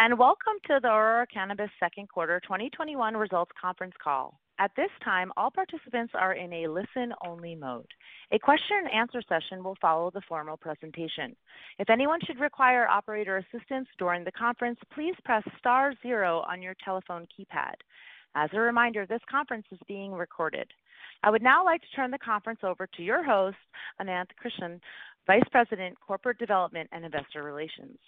And welcome to the Aurora Cannabis second quarter 2021 results conference call. At this time, all participants are in a listen-only mode. A question and answer session will follow the formal presentation. If anyone should require operator assistance during the conference, please press star zero on your telephone keypad. As a reminder, this conference is being recorded. I would now like to turn the conference over to your host, Ananth Krishnan, Vice President, Corporate Development and Investor Relations.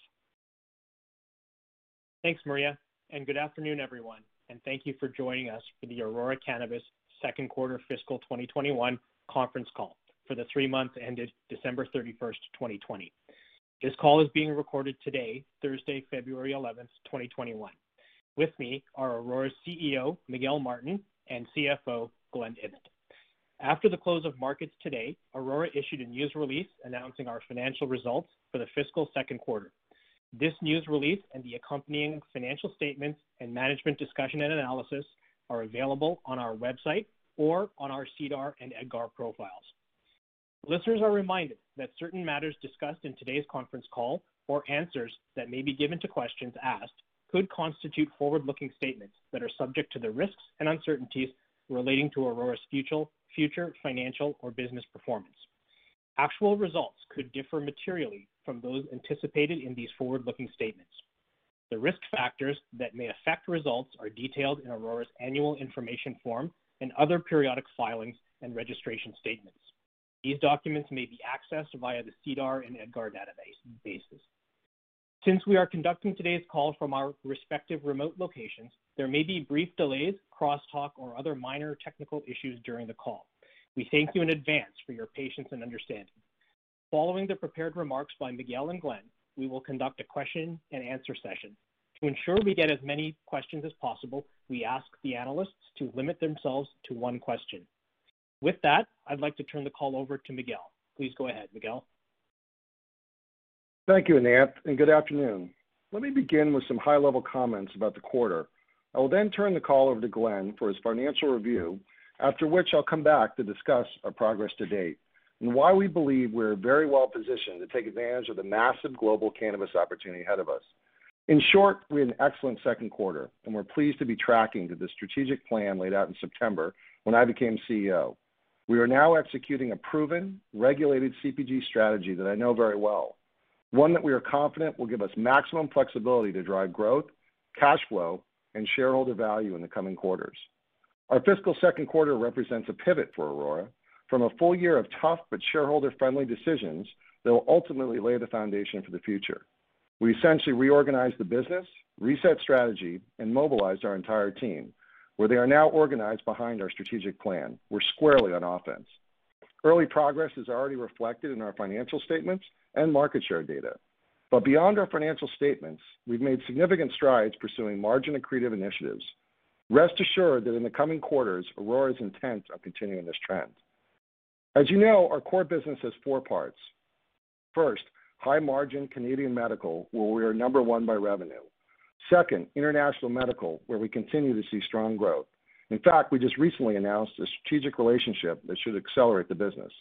Thanks, Maria, and good afternoon, everyone, and thank you for joining us for the Aurora Cannabis second quarter fiscal 2021 conference call for the three months ended December 31st, 2020. This call is being recorded today, Thursday, February 11th, 2021. With me are Aurora's CEO, Miguel Martin, and CFO, Glen Ibbott. After the close of markets today, Aurora issued a news release announcing our financial results for the fiscal second quarter. This news release and the accompanying financial statements and management discussion and analysis are available on our website or on our SEDAR and EDGAR profiles. Listeners are reminded that certain matters discussed in today's conference call or answers that may be given to questions asked could constitute forward-looking statements that are subject to the risks and uncertainties relating to Aurora's future financial or business performance. Actual results could differ materially from those anticipated in these forward-looking statements. The risk factors that may affect results are detailed in Aurora's annual information form and other periodic filings and registration statements. These documents may be accessed via the SEDAR and EDGAR databases. Since we are conducting today's call from our respective remote locations, there may be brief delays, crosstalk, or other minor technical issues during the call. We thank you in advance for your patience and understanding. Following the prepared remarks by Miguel and Glen, we will conduct a question and answer session. To ensure we get as many questions as possible, we ask the analysts to limit themselves to one question. With that, I'd like to turn the call over to Miguel. Please go ahead, Miguel. Thank you, Ananth, and good afternoon. Let me begin with some high-level comments about the quarter. I will then turn the call over to Glen for his financial review, after which I'll come back to discuss our progress to date and why we believe we're very well positioned to take advantage of the massive global cannabis opportunity ahead of us. In short, we had an excellent second quarter, and we're pleased to be tracking to the strategic plan laid out in September when I became CEO. We are now executing a proven, regulated CPG strategy that I know very well, one that we are confident will give us maximum flexibility to drive growth, cash flow, and shareholder value in the coming quarters. Our fiscal second quarter represents a pivot for Aurora from a full year of tough but shareholder-friendly decisions that will ultimately lay the foundation for the future. We essentially reorganized the business, reset strategy, and mobilized our entire team, where they are now organized behind our strategic plan. We're squarely on offense. Early progress is already reflected in our financial statements and market share data. But beyond our financial statements, we've made significant strides pursuing margin-accretive initiatives. Rest assured that in the coming quarters, Aurora is intent on continuing this trend. As you know, our core business has four parts. First, high-margin Canadian medical, where we are number one by revenue. Second, international medical, where we continue to see strong growth. In fact, we just recently announced a strategic relationship that should accelerate the business.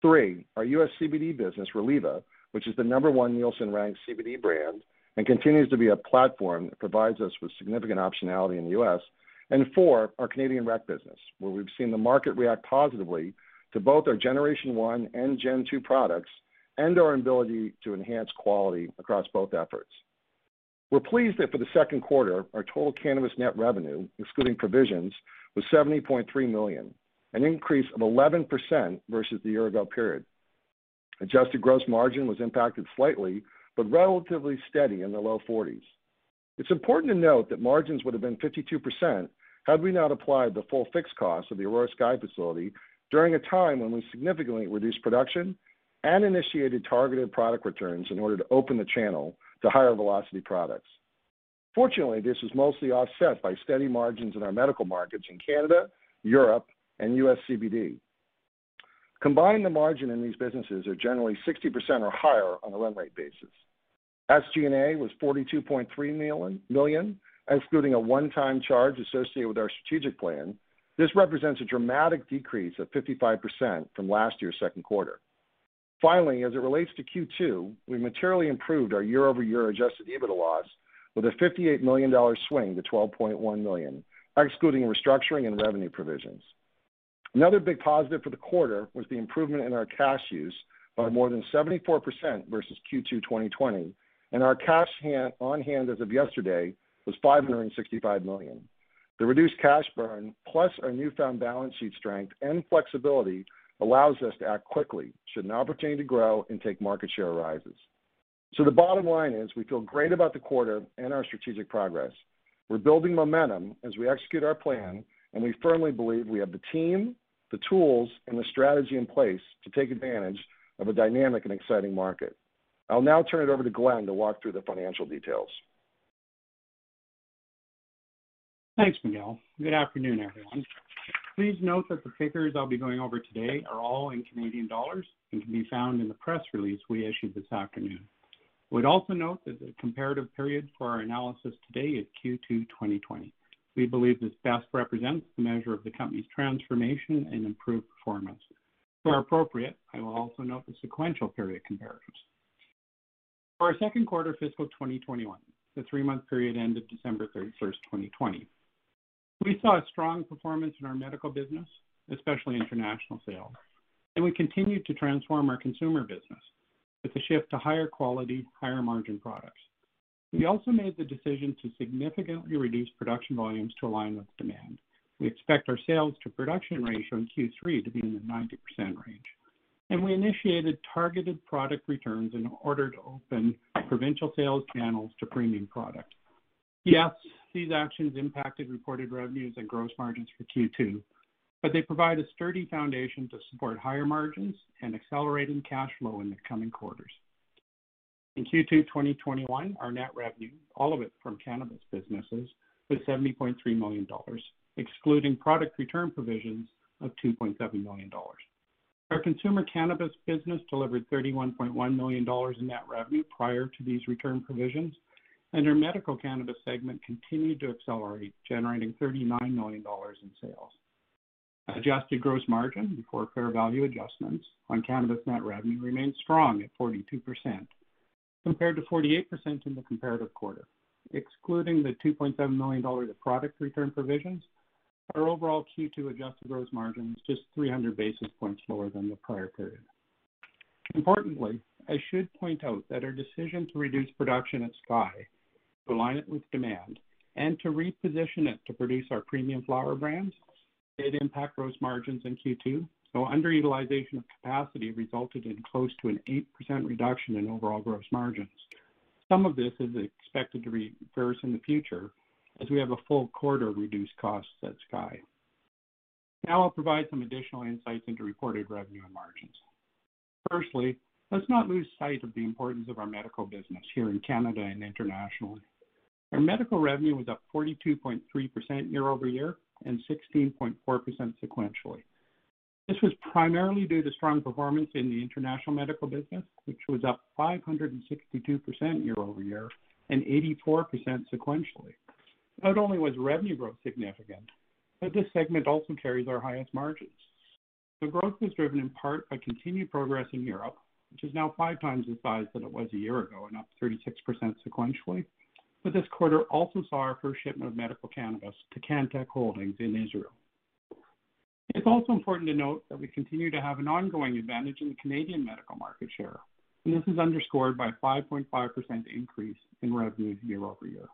Three, our U.S. CBD business, Reliva, which is the number one Nielsen-ranked CBD brand and continues to be a platform that provides us with significant optionality in the U.S. Four, our Canadian rec business, where we've seen the market react positively to both our Generation 1 and Gen 2 products and our ability to enhance quality across both efforts. We're pleased that for the second quarter, our total cannabis net revenue, excluding provisions, was 70.3 million, an increase of 11% versus the year-ago period. Adjusted gross margin was impacted slightly, but relatively steady in the low 40s. It's important to note that margins would have been 52% had we not applied the full fixed cost of the Aurora Sky facility during a time when we significantly reduced production and initiated targeted product returns in order to open the channel to higher velocity products. Fortunately, this was mostly offset by steady margins in our medical markets in Canada, Europe, and U.S. CBD. Combined, the margin in these businesses are generally 60% or higher on a run rate basis. SG&A was 42.3 million, excluding a one-time charge associated with our strategic plan. This represents a dramatic decrease of 55% from last year's second quarter. Finally, as it relates to Q2, we materially improved our year-over-year adjusted EBITDA loss with a 58 million dollar swing to 12.1 million, excluding restructuring and revenue provisions. Another big positive for the quarter was the improvement in our cash use by more than 74% versus Q2 2020, and our cash on hand as of yesterday was 565 million. The reduced cash burn, plus our newfound balance sheet strength and flexibility, allows us to act quickly should an opportunity to grow and take market share arises. So The bottom line is we feel great about the quarter and our strategic progress. We're building momentum as we execute our plan, and we firmly believe we have the team, the tools, and the strategy in place to take advantage of a dynamic and exciting market. I'll now turn it over to Glen to walk through the financial details. Thanks, Miguel. Good afternoon, everyone. Please note that the figures I'll be going over today are all in Canadian dollars and can be found in the press release we issued this afternoon. We'd also note that the comparative period for our analysis today is Q2 2020. We believe this best represents the measure of the company's transformation and improved performance. Where appropriate, I will also note the sequential period comparisons. For our second quarter fiscal 2021, the three-month period ended December 31st, 2020. We saw a strong performance in our medical business, especially international sales, and we continued to transform our consumer business with a shift to higher quality, higher margin products. We also made the decision to significantly reduce production volumes to align with demand. We expect our sales to production ratio in Q3 to be in the 90% range, and we initiated targeted product returns in order to open provincial sales channels to premium product. Yes, these actions impacted reported revenues and gross margins for Q2, but they provide a sturdy foundation to support higher margins and accelerating cash flow in the coming quarters. In Q2 2021, our net revenue, all of it from cannabis businesses, was 70.3 million dollars, excluding product return provisions of 2.7 million dollars. Our consumer cannabis business delivered 31.1 million dollars in net revenue prior to these return provisions, and our medical cannabis segment continued to accelerate, generating 39 million dollars in sales. Adjusted gross margin before fair value adjustments on cannabis net revenue remained strong at 42%, compared to 48% in the comparative quarter. Excluding the 2.7 million dollars of product return provisions, our overall Q2 adjusted gross margin was just 300 basis points lower than the prior period. Importantly, I should point out that our decision to reduce production at Sky to align it with demand and to reposition it to produce our premium flower brands did impact gross margins in Q2. so Underutilization of capacity resulted in close to an 8% reduction in overall gross margins. Some of this is expected to reverse in the future as we have a full quarter reduced costs at Sky. Now I'll provide some additional insights into reported revenue and margins. Firstly, let's not lose sight of the importance of our medical business here in Canada and internationally. Our medical revenue was up 42.3% year-over-year and 16.4% sequentially. This was primarily due to strong performance in the international medical business, which was up 562% year-over-year and 84% sequentially. Not only was revenue growth significant, but this segment also carries our highest margins. The growth was driven in part by continued progress in Europe, which is now five times the size that it was a year ago and up 36% sequentially. But this quarter also saw our first shipment of medical cannabis to Cantek Holdings in Israel. It's also important to note that we continue to have an ongoing advantage in the Canadian medical market share, and this is underscored by a 5.5% increase in revenue year-over-year.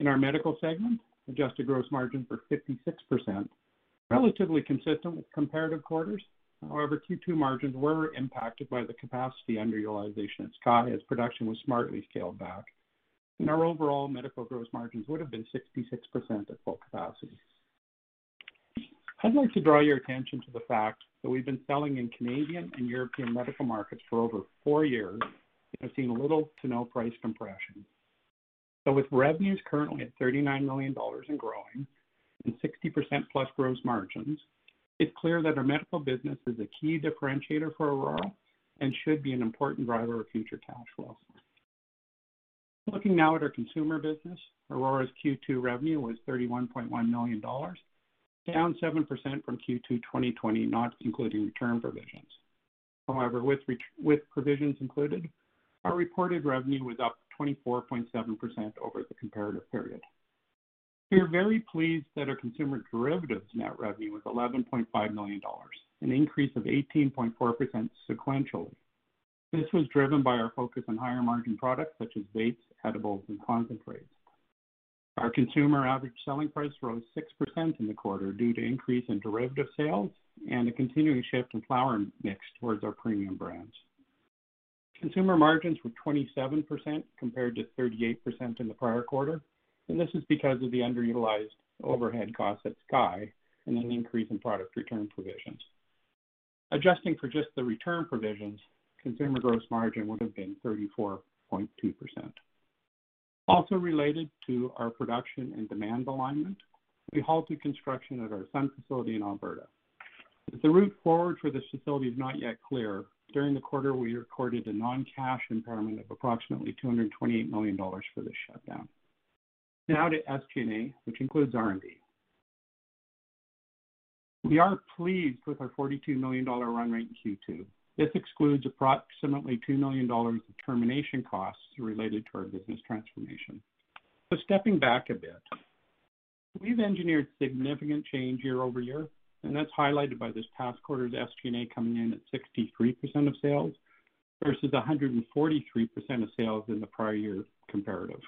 In our medical segment, adjusted gross margins were 56%, relatively consistent with comparative quarters. However, Q2 margins were impacted by the capacity underutilization at Sky as production was smartly scaled back, and our overall medical gross margins would have been 66% at full capacity. I'd like to draw your attention to the fact that we've been selling in Canadian and European medical markets for over four years and have seen little to no price compression. So with revenues currently at 39 million dollars and growing and 60%+ plus gross margins, it's clear that our medical business is a key differentiator for Aurora and should be an important driver of future cash flow. Looking now at our consumer business, Aurora's Q2 revenue was 31.1 million dollars, down 7% from Q2 2020, not including return provisions. However, with with provisions included, our reported revenue was up 24.7% over the comparative period. We are very pleased that our consumer derivatives net revenue was 11.5 million dollars, an increase of 18.4% sequentially. This was driven by our focus on higher margin products such as vapes, edibles, and concentrates. Our consumer average selling price rose 6% in the quarter due to increase in derivative sales and a continuing shift in flower mix towards our premium brands. Consumer margins were 27% compared to 38% in the prior quarter, and this is because of the underutilized overhead costs at Sky and an increase in product return provisions. Adjusting for just the return provisions, consumer gross margin would have been 34.2%. Also related to our production and demand alignment, we halted construction at our Sun facility in Alberta. The route forward for this facility is not yet clear, during the quarter, we recorded a non-cash impairment of approximately 228 million dollars for this shutdown. Now to SG&A, which includes R&D. We are pleased with our 42 million dollar run rate in Q2. This excludes approximately 2 million dollars of termination costs related to our business transformation. So stepping back a bit, we've engineered significant change year-over-year, and that's highlighted by this past quarter's SG&A coming in at 63% of sales versus 143% of sales in the prior year comparative.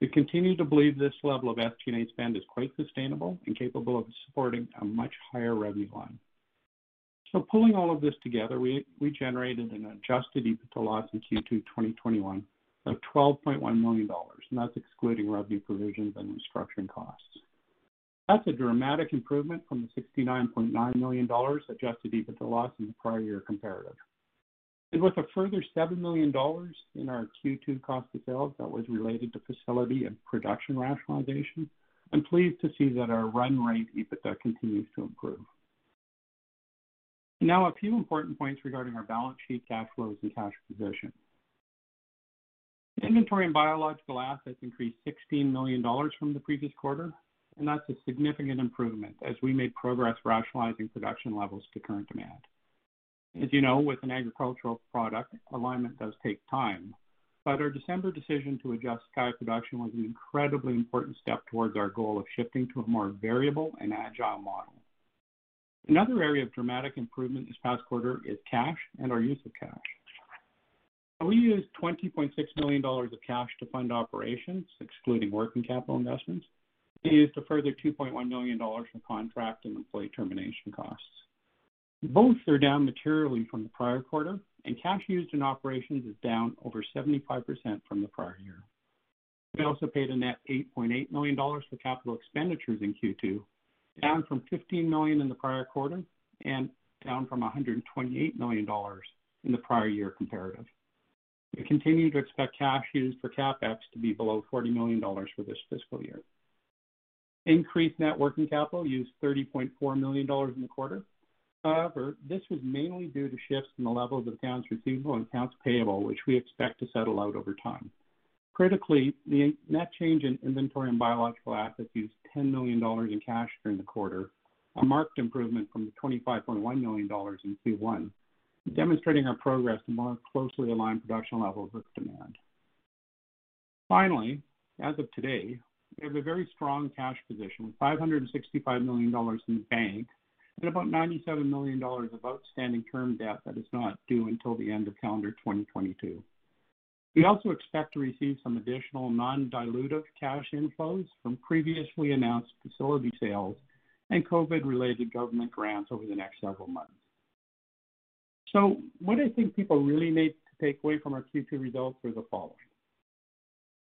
We continue to believe this level of SG&A spend is quite sustainable and capable of supporting a much higher revenue line. So Pulling all of this together, we generated an adjusted EBITDA loss in Q2 2021 of 12.1 million dollars, and that's excluding revenue provisions and restructuring costs. That's a dramatic improvement from the 69.9 million dollars adjusted EBITDA loss in the prior year comparative. And with a further 7 million dollars in our Q2 cost of sales that was related to facility and production rationalization, I'm pleased to see that our run rate EBITDA continues to improve. Now, a few important points regarding our balance sheet, cash flows, and cash position. Inventory and biological assets increased 16 million dollars from the previous quarter, and that's a significant improvement as we made progress rationalizing production levels to current demand. As you know, with an agricultural product, alignment does take time, but our December decision to adjust Sky production was an incredibly important step towards our goal of shifting to a more variable and agile model. Another area of dramatic improvement this past quarter is cash and our use of cash. We used 20.6 million dollars of cash to fund operations, excluding working capital investments. We used a further 2.1 million dollars for contract and employee termination costs. Both are down materially from the prior quarter, and cash used in operations is down over 75% from the prior year. We also paid a net 8.8 million dollars for capital expenditures in Q2, down from 15 million in the prior quarter and down from 128 million dollars in the prior year comparative. We continue to expect cash used for CapEx to be below 40 million dollars for this fiscal year. Increased net working capital used 30.4 million dollars in the quarter. However, this was mainly due to shifts in the levels of accounts receivable and accounts payable, which we expect to settle out over time. Critically, the net change in inventory and biological assets used 10 million dollars in cash during the quarter, a marked improvement from the 25.1 million dollars in Q1, demonstrating our progress to more closely align production levels with demand. Finally, as of today, we have a very strong cash position with 565 million dollars in the bank and about 97 million dollars of outstanding term debt that is not due until the end of calendar 2022. We also expect to receive some additional non-dilutive cash inflows from previously announced facility sales and COVID-related government grants over the next several months. So, What I think people really need to take away from our Q2 results are the following.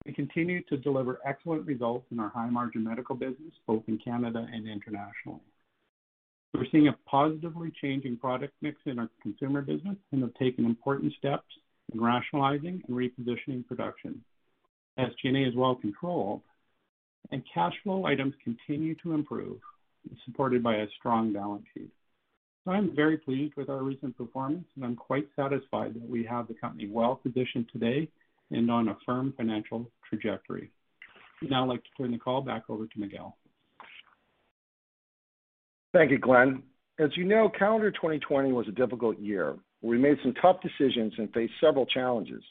We continue to deliver excellent results in our high-margin medical business, both in Canada and internationally. We're seeing a positively changing product mix in our consumer business and have taken important steps in rationalizing and repositioning production. SG&A is well controlled, and cash flow items continue to improve, supported by a strong balance sheet. I'm very pleased with our recent performance, and I'm quite satisfied that we have the company well-positioned today and on a firm financial trajectory. Now I'd now like to turn the call back over to Miguel. Thank you, Glen. As you know, calendar 2020 was a difficult year. We made some tough decisions and faced several challenges,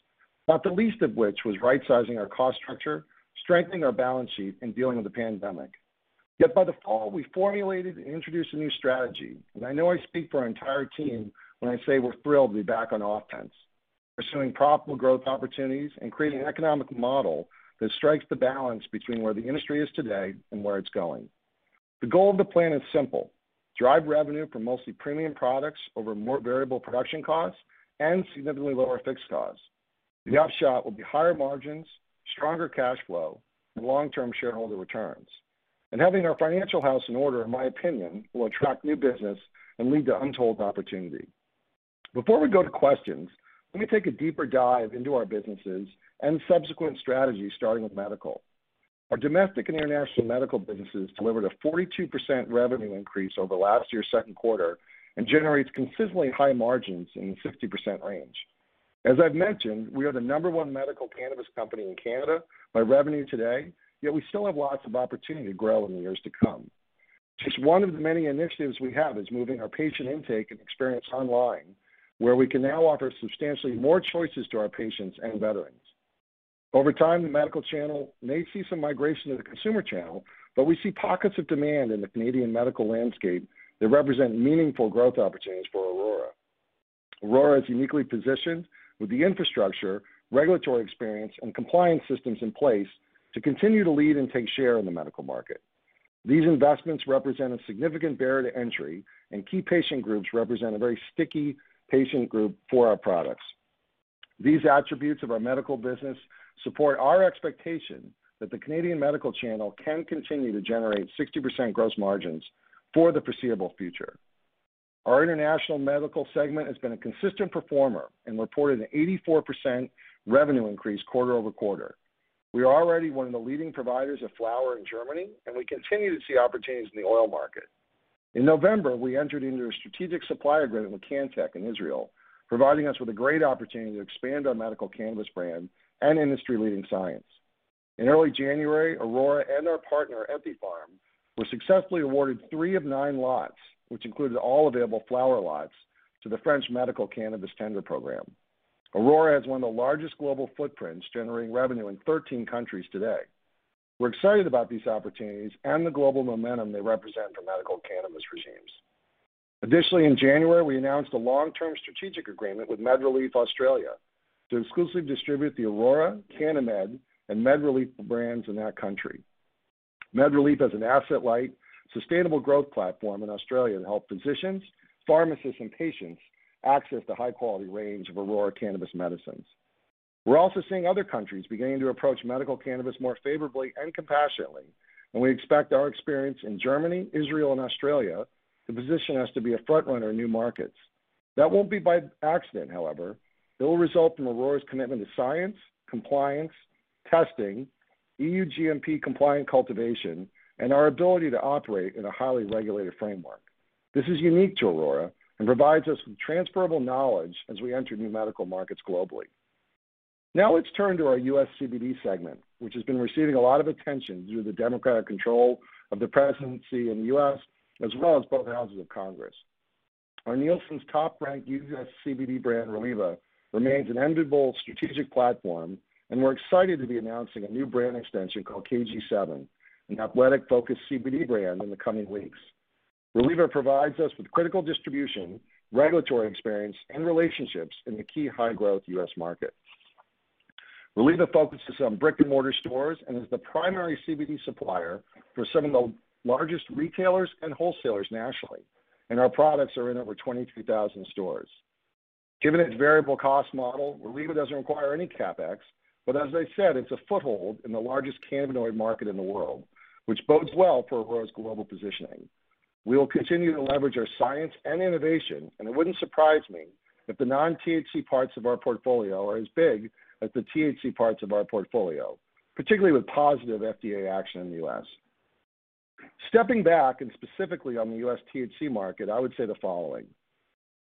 not the least of which was rightsizing our cost structure, strengthening our balance sheet, and dealing with the pandemic. Yet by the fall, we formulated and introduced a new strategy, and I know I speak for our entire team when I say we're thrilled to be back on offense, pursuing profitable growth opportunities and creating an economic model that strikes the balance between where the industry is today and where it's going. The goal of the plan is simple: drive revenue from mostly premium products over more variable production costs and significantly lower fixed costs. The upshot will be higher margins, stronger cash flow, and long-term shareholder returns. And having our financial house in order, in my opinion, will attract new business and lead to untold opportunity. Before we go to questions, let me take a deeper dive into our businesses and subsequent strategies, starting with medical. Our domestic and international medical businesses delivered a 42% revenue increase over last year's second quarter and generates consistently high margins in the 60% range. As I've mentioned, we are the number one medical cannabis company in Canada by revenue today, yet we still have lots of opportunity to grow in the years to come. Just one of the many initiatives we have is moving our patient intake and experience online, where we can now offer substantially more choices to our patients and veterans. Over time, the medical channel may see some migration to the consumer channel, but we see pockets of demand in the Canadian medical landscape that represent meaningful growth opportunities for Aurora. Aurora is uniquely positioned with the infrastructure, regulatory experience, and compliance systems in place to continue to lead and take share in the medical market. These investments represent a significant barrier to entry, and key patient groups represent a very sticky patient group for our products. These attributes of our medical business support our expectation that the Canadian medical channel can continue to generate 60% gross margins for the foreseeable future. Our international medical segment has been a consistent performer and reported an 84% revenue increase quarter-over-quarter. We are already one of the leading providers of flower in Germany, and we continue to see opportunities in the oil market. In November, we entered into a strategic supply agreement with Cantek in Israel, providing us with a great opportunity to expand our medical cannabis brand and industry-leading science. In early January, Aurora and our partner, Ethypharm, were successfully awarded three of nine lots, which included all available flower lots, to the French Medical Cannabis Tender program. Aurora has one of the largest global footprints, generating revenue in 13 countries today. We're excited about these opportunities and the global momentum they represent for medical cannabis regimes. Additionally, in January, we announced a long-term strategic agreement with MedReleaf Australia to exclusively distribute the Aurora, CanniMed, and MedReleaf brands in that country. MedReleaf has an asset-light, sustainable growth platform in Australia to help physicians, pharmacists, and patients access the high-quality range of Aurora cannabis medicines. We're also seeing other countries beginning to approach medical cannabis more favorably and compassionately, and we expect our experience in Germany, Israel, and Australia to position us to be a front-runner in new markets. That won't be by accident, however. It will result from Aurora's commitment to science, compliance, testing, EU GMP-compliant cultivation, and our ability to operate in a highly regulated framework. This is unique to Aurora and provides us with transferable knowledge as we enter new medical markets globally. Now let's turn to our U.S. CBD segment, which has been receiving a lot of attention due to the Democratic control of the presidency in the U.S., as well as both houses of Congress. Our Nielsen's top-ranked U.S. CBD brand, Reliva, remains an enviable strategic platform, and we're excited to be announcing a new brand extension called KG7, an athletic-focused CBD brand, in the coming weeks. Reliva provides us with critical distribution, regulatory experience, and relationships in the key high-growth U.S. market. Reliva focuses on brick-and-mortar stores and is the primary CBD supplier for some of the largest retailers and wholesalers nationally, and our products are in over 23,000 stores. Given its variable cost model, Reliva doesn't require any CapEx, but as I said, it's a foothold in the largest cannabinoid market in the world, which bodes well for Aurora's global positioning. We will continue to leverage our science and innovation, and it wouldn't surprise me if the non-THC parts of our portfolio are as big as the THC parts of our portfolio, particularly with positive FDA action in the U.S. Stepping back and specifically on the U.S. THC market, I would say the following.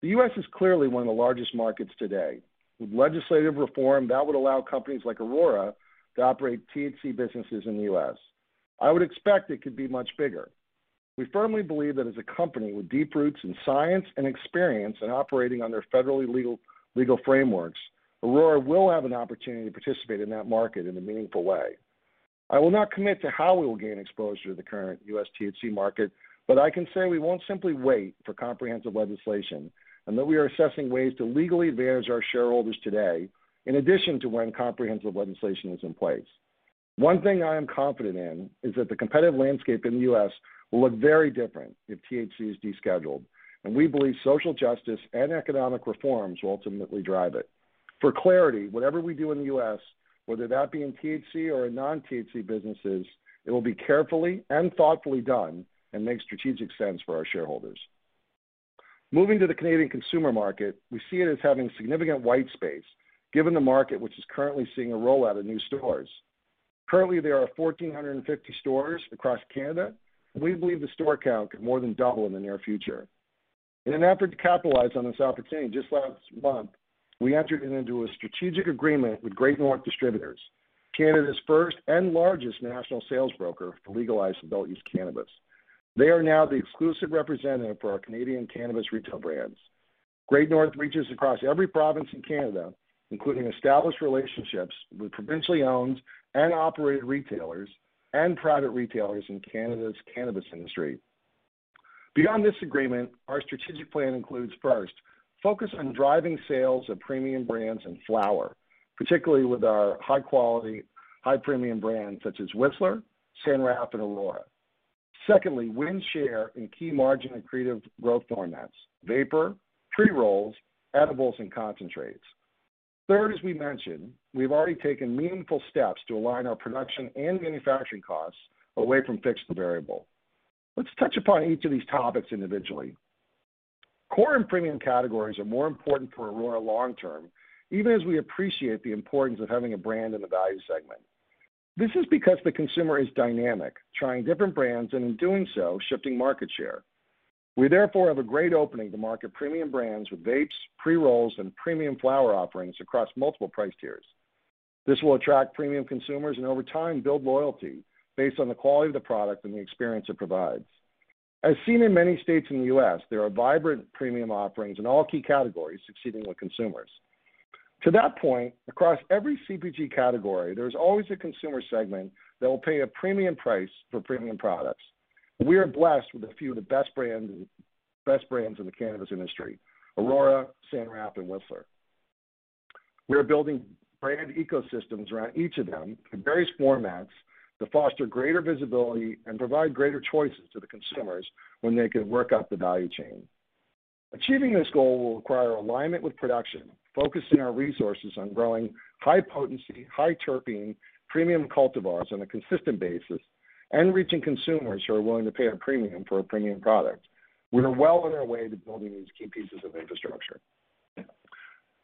The U.S. is clearly one of the largest markets today. With legislative reform, that would allow companies like Aurora to operate THC businesses in the U.S. I would expect it could be much bigger. We firmly believe that as a company with deep roots in science and experience in operating under federally legal frameworks, Aurora will have an opportunity to participate in that market in a meaningful way. I will not commit to how we will gain exposure to the current U.S. THC market, but I can say we won't simply wait for comprehensive legislation, and that we are assessing ways to legally advantage our shareholders today, in addition to when comprehensive legislation is in place. One thing I am confident in is that the competitive landscape in the U.S. will look very different if THC is descheduled, and we believe social justice and economic reforms will ultimately drive it. For clarity, whatever we do in the U.S., whether that be in THC or in non-THC businesses, it will be carefully and thoughtfully done and make strategic sense for our shareholders. Moving to the Canadian consumer market, we see it as having significant white space given the market which is currently seeing a rollout of new stores. Currently, there are 1,450 stores across Canada, and we believe the store count could more than double in the near future. In an effort to capitalize on this opportunity, just last month, we entered into a strategic agreement with Great North Distributors, Canada's first and largest national sales broker for legalized adult use cannabis. They are now the exclusive representative for our Canadian cannabis retail brands. Great North reaches across every province in Canada, including established relationships with provincially owned and operated retailers and private retailers in Canada's cannabis industry. Beyond this agreement, our strategic plan includes, first, focus on driving sales of premium brands and flower, particularly with our high-quality, high-premium brands such as Whistler, San Raf, and Aurora. Secondly, win share in key margin accretive growth formats, vapor, pre-rolls, edibles, and concentrates. Third, as we mentioned, we've already taken meaningful steps to align our production and manufacturing costs away from fixed to variable. Let's touch upon each of these topics individually. Core and premium categories are more important for Aurora long term, even as we appreciate the importance of having a brand in the value segment. This is because the consumer is dynamic, trying different brands, and in doing so, shifting market share. We therefore have a great opening to market premium brands with vapes, pre-rolls, and premium flower offerings across multiple price tiers. This will attract premium consumers and over time, build loyalty based on the quality of the product and the experience it provides. As seen in many states in the U.S., there are vibrant premium offerings in all key categories succeeding with consumers. To that point, across every CPG category, there's always a consumer segment that will pay a premium price for premium products. We are blessed with a few of the best brands in the cannabis industry, Aurora, San Raf, and Whistler. We are building brand ecosystems around each of them in various formats to foster greater visibility and provide greater choices to the consumers when they can work up the value chain. Achieving this goal will require alignment with production, focusing our resources on growing high potency, high terpene, premium cultivars on a consistent basis, and reaching consumers who are willing to pay a premium for a premium product. We are well on our way to building these key pieces of infrastructure.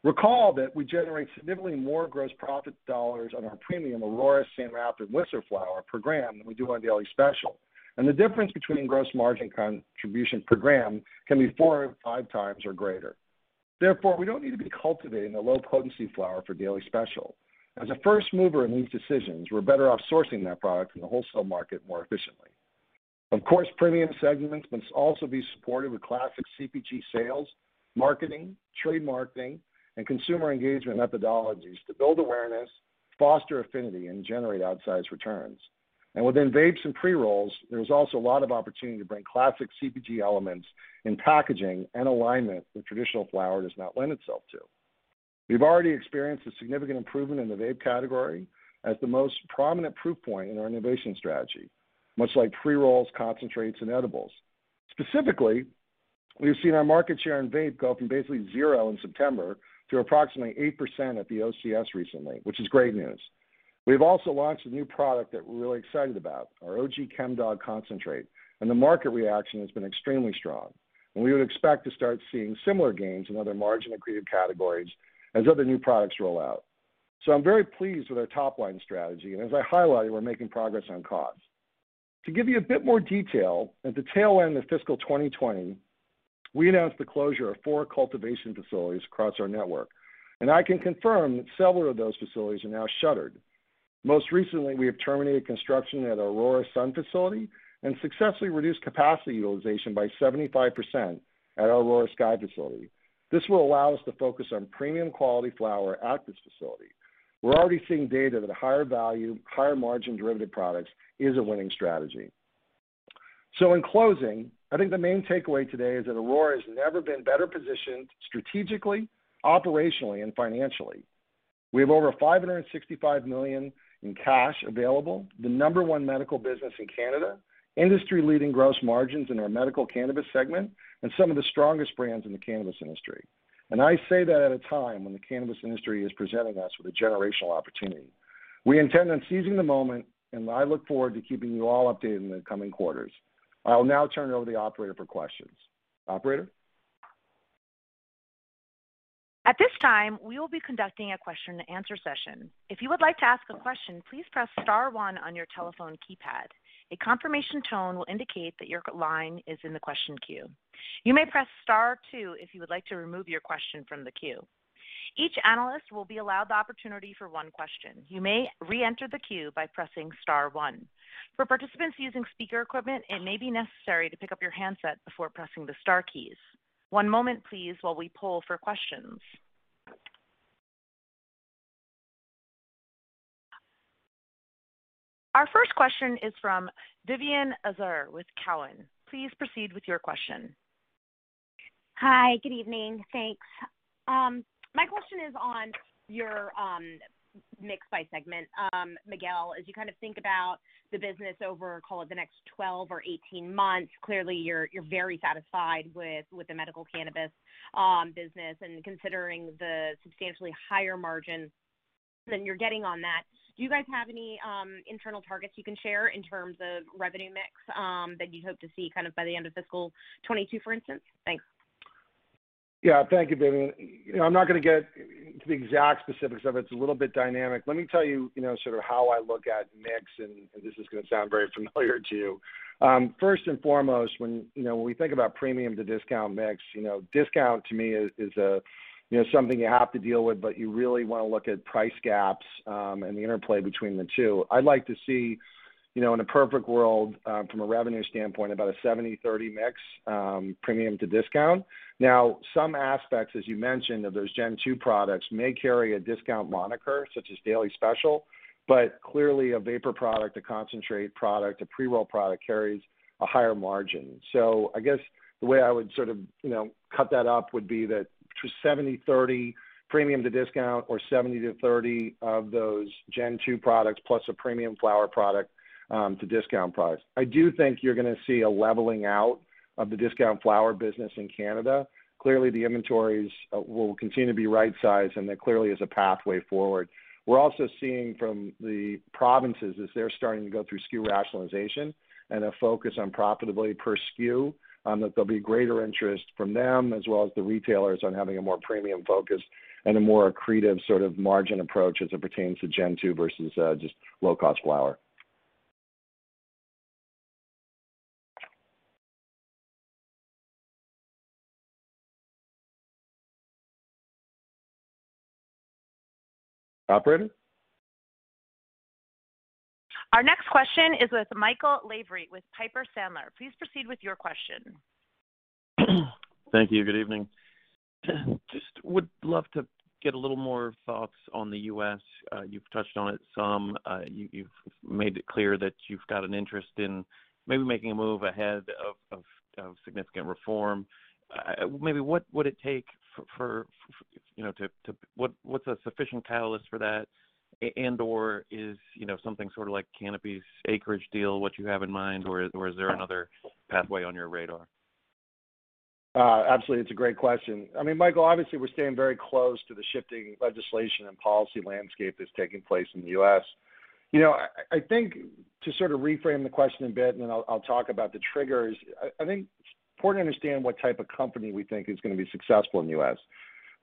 Recall that we generate significantly more gross profit dollars on our premium Aurora, San Raf, and Whistler flower per gram than we do on Daily Special. And the difference between gross margin contribution per gram can be four or five times or greater. Therefore, we don't need to be cultivating a low-potency flower for Daily Special. As a first mover in these decisions, we're better off sourcing that product in the wholesale market more efficiently. Of course, premium segments must also be supported with classic CPG sales, marketing, trade marketing, and consumer engagement methodologies to build awareness, foster affinity, and generate outsized returns. And within vapes and pre-rolls, there's also a lot of opportunity to bring classic CPG elements in packaging and alignment that traditional flower does not lend itself to. We've already experienced a significant improvement in the vape category as the most prominent proof point in our innovation strategy, much like pre-rolls, concentrates, and edibles. Specifically, we've seen our market share in vape go from basically zero in September to approximately 8% at the OCS recently, which is great news. We've also launched a new product that we're really excited about, our OG Chemdawg concentrate, and the market reaction has been extremely strong. And we would expect to start seeing similar gains in other margin accretive categories as other new products roll out. So I'm very pleased with our top-line strategy, and as I highlighted, we're making progress on costs. To give you a bit more detail, at the tail end of fiscal 2020, we announced the closure of four cultivation facilities across our network, and I can confirm that several of those facilities are now shuttered. Most recently, we have terminated construction at our Aurora Sun facility and successfully reduced capacity utilization by 75% at our Aurora Sky facility. This will allow us to focus on premium quality flower at this facility. We're already seeing data that higher value, higher margin derivative products is a winning strategy. So in closing, I think the main takeaway today is that Aurora has never been better positioned strategically, operationally, and financially. We have over 565 million in cash available, the number one medical business in Canada, industry-leading gross margins in our medical cannabis segment, and some of the strongest brands in the cannabis industry. And I say that at a time when the cannabis industry is presenting us with a generational opportunity. We intend on seizing the moment, and I look forward to keeping you all updated in the coming quarters. I will now turn it over to the operator for questions. Operator? At this time, we will be conducting a question and answer session. If you would like to ask a question, please press star one on your telephone keypad. A confirmation tone will indicate that your line is in the question queue. You may press star two if you would like to remove your question from the queue. Each analyst will be allowed the opportunity for one question. You may re-enter the queue by pressing star one. For participants using speaker equipment, it may be necessary to pick up your handset before pressing the star keys. One moment, please, while we poll for questions. Our first question is from Vivien Azer with Cowen. Please proceed with your question. Hi. Good evening. Thanks. Um, My question is on your um, mix by segment. Um, Miguel, as you kind of think about the business over, call it, the next 12 or 18 months, clearly you're you're very satisfied with with the medical cannabis um, business and considering the substantially higher margin than you're getting on that. Do you guys have any internal targets you can share in terms of revenue mix that you'd hope to see kind of by the end of fiscal 2022, for instance? Thanks. Yeah. Thank you, Vivien. I'm not going to get into the exact specifics of it. It's a little bit dynamic. Let me tell you you know, sort of how I look at mix, and this is going to sound very familiar to you. Um, first and foremost, when you know, when we think about premium to discount mix, you know, discount to me is is a you know something you have to deal with, but you really want to look at price gaps, um, and the interplay between the two. I'd like to see, in a perfect world, um, from a revenue standpoint, about a 70/30 mix, um, premium to discount. Now, some aspects, as you mentioned, of those Gen 2 products may carry a discount moniker, such as Daily Special, but clearly a vapor product, a concentrate product, a pre-roll product carries a higher margin. So I guess the way I would sort of, you know, cut that up would be that 70/30 premium to discount or 70/30 of those Gen 2 products plus a premium flower product Um, to discount products. I do think you're going to see a leveling out of the discount flower business in Canada. Clearly, the inventories uh, will continue to be right-sized, and there clearly is a pathway forward. We're also seeing from the provinces as they're starting to go through SKU rationalization and a focus on profitability per SKU, um, that there'll be greater interest from them as well as the retailers on having a more premium focus and a more accretive sort of margin approach as it pertains to Gen 2 versus uh, just low-cost flower. Operator? Our next question is with Michael Lavery with Piper Sandler. Please proceed with your question. Thank you. Good evening. Just would love to get a little more thoughts on the U.S. Uh, you've touched on it some. Uh, you've made it clear that you've got an interest in maybe making a move ahead of significant reform. Uh, maybe what would it take what's a sufficient catalyst for that? And/or is you know something sort of like Canopy's Acreage deal what you have in mind, or is there another pathway on your radar? Uh, absolutely. It's a great question. I mean, Michael, obviously, we're staying very close to the shifting legislation and policy landscape that's taking place in the U.S. You know, I think to sort of reframe the question a bit, and then I'll talk about the triggers. I think important to understand what type of company we think is going to be successful in the U.S.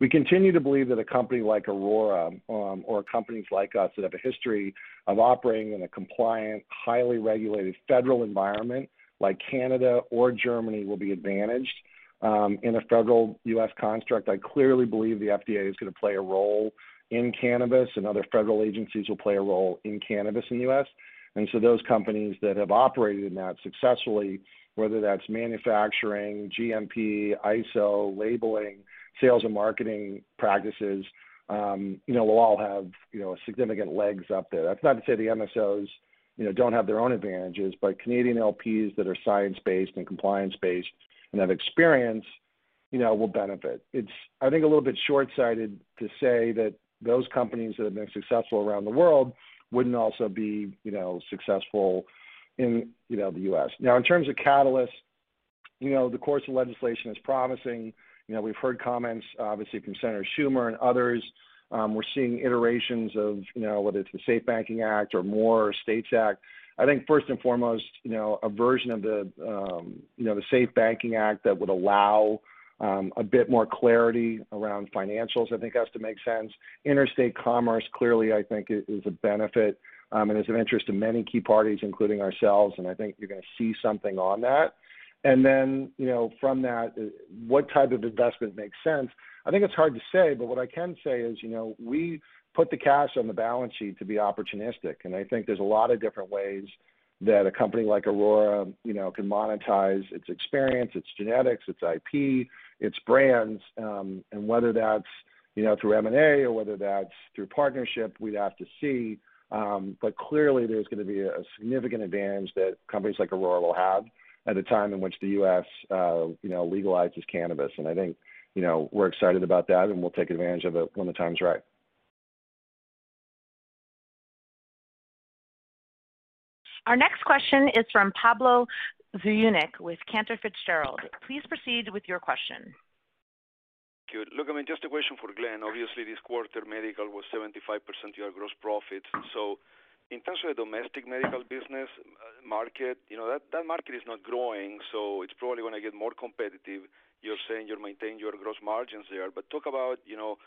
We continue to believe that a company like Aurora, um, or companies like us that have a history of operating in a compliant, highly regulated federal environment like Canada or Germany will be advantaged um, in a federal U.S. construct. I clearly believe the FDA is gonna play a role in cannabis, and other federal agencies will play a role in cannabis in the U.S. And so those companies that have operated in that successfully, whether that's manufacturing, GMP, ISO, labeling, sales and marketing practices, um, you know, will all have, you know, significant legs up there. That's not to say the MSOs, you know, don't have their own advantages, but Canadian LPs that are science-based and compliance-based and have experience, you know, will benefit. It's, I think, a little bit short-sighted to say that those companies that have been successful around the world wouldn't also be, you know, successful in, you know, the U.S. Now, in terms of catalysts, you know, the course of legislation is promising. You know, we've heard comments, obviously, from Senator Schumer and others. Um, we're seeing iterations of, you know, whether it's the SAFE Banking Act or more STATES Act. I think first and foremost, you know, a version of the, um, you know, the SAFE Banking Act that would allow um, a bit more clarity around financials, I think has to make sense. Interstate commerce, clearly, I think is a benefit, Um, and is of interest to many key parties, including ourselves, and I think you're gonna see something on that. And then, you know, from that, uh, what type of investment makes sense? I think it's hard to say, but what I can say is, you know, we put the cash on the balance sheet to be opportunistic, and I think there's a lot of different ways that a company like Aurora, you know, can monetize its experience, its genetics, its IP, its brands, um, and whether that's, you know, through M&A or whether that's through partnership, we'd have to see. Um, clearly there's gonna be a significant advantage that companies like Aurora will have at a time in which the U.S., uh, you know, legalizes cannabis. And I think, you know, we're excited about that, and we'll take advantage of it when the time's right. Our next question is from Pablo Zuanic with Cantor Fitzgerald. Please proceed with your question. Look, I mean, just a question for Glenn. Obviously, this quarter, medical was 75% of your gross profits. So in terms of the domestic medical business uh, market, you know, that market is not growing, so it's probably gonna get more competitive. You're saying you're maintaining your gross margins there. But talk about, you know,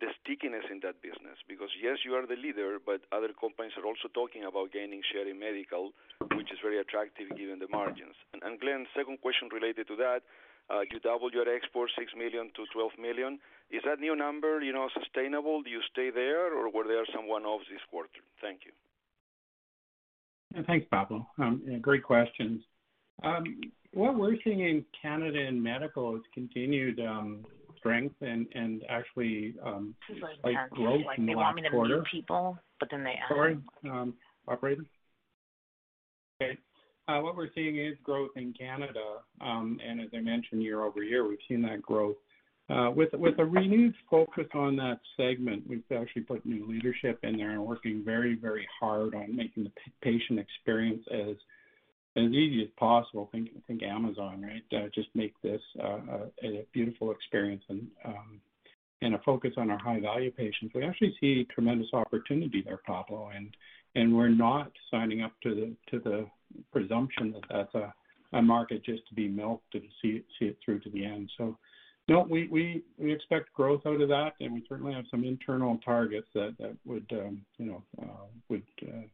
the stickiness in that business. Because, yes, you are the leader, but other companies are also talking about gaining share in medical, which is very attractive given the margins. And Glenn, second question related to that, Uh, you doubled your exports, $6 million-$12 million. Is that new number, you know, sustainable? Do you stay there, or were there some one-offs this quarter? Thank you. Thanks, Pablo. Um, great questions. Um, what we're seeing in Canada in medical is continued um, strength and actually like growth in the last quarter. Like they want me to mute people, but then they ask. Sorry, operator. Okay. Uh, what we're seeing is growth in Canada. Um and as I mentioned, year-over-year, we've seen that growth. Uh, with a renewed focus on that segment, we've actually put new leadership in there and working very, very hard on making the patient experience as easy as possible. Think Amazon, right? Uh, just make this a beautiful experience um, and a focus on our high-value patients. We actually see tremendous opportunity there, Pablo, and we're not signing up to the presumption that that's a a market just to be milked and see it through to the end. So, no, we we, we expect growth out of that, and we certainly have some internal targets that that would, um, you know, uh, would uh,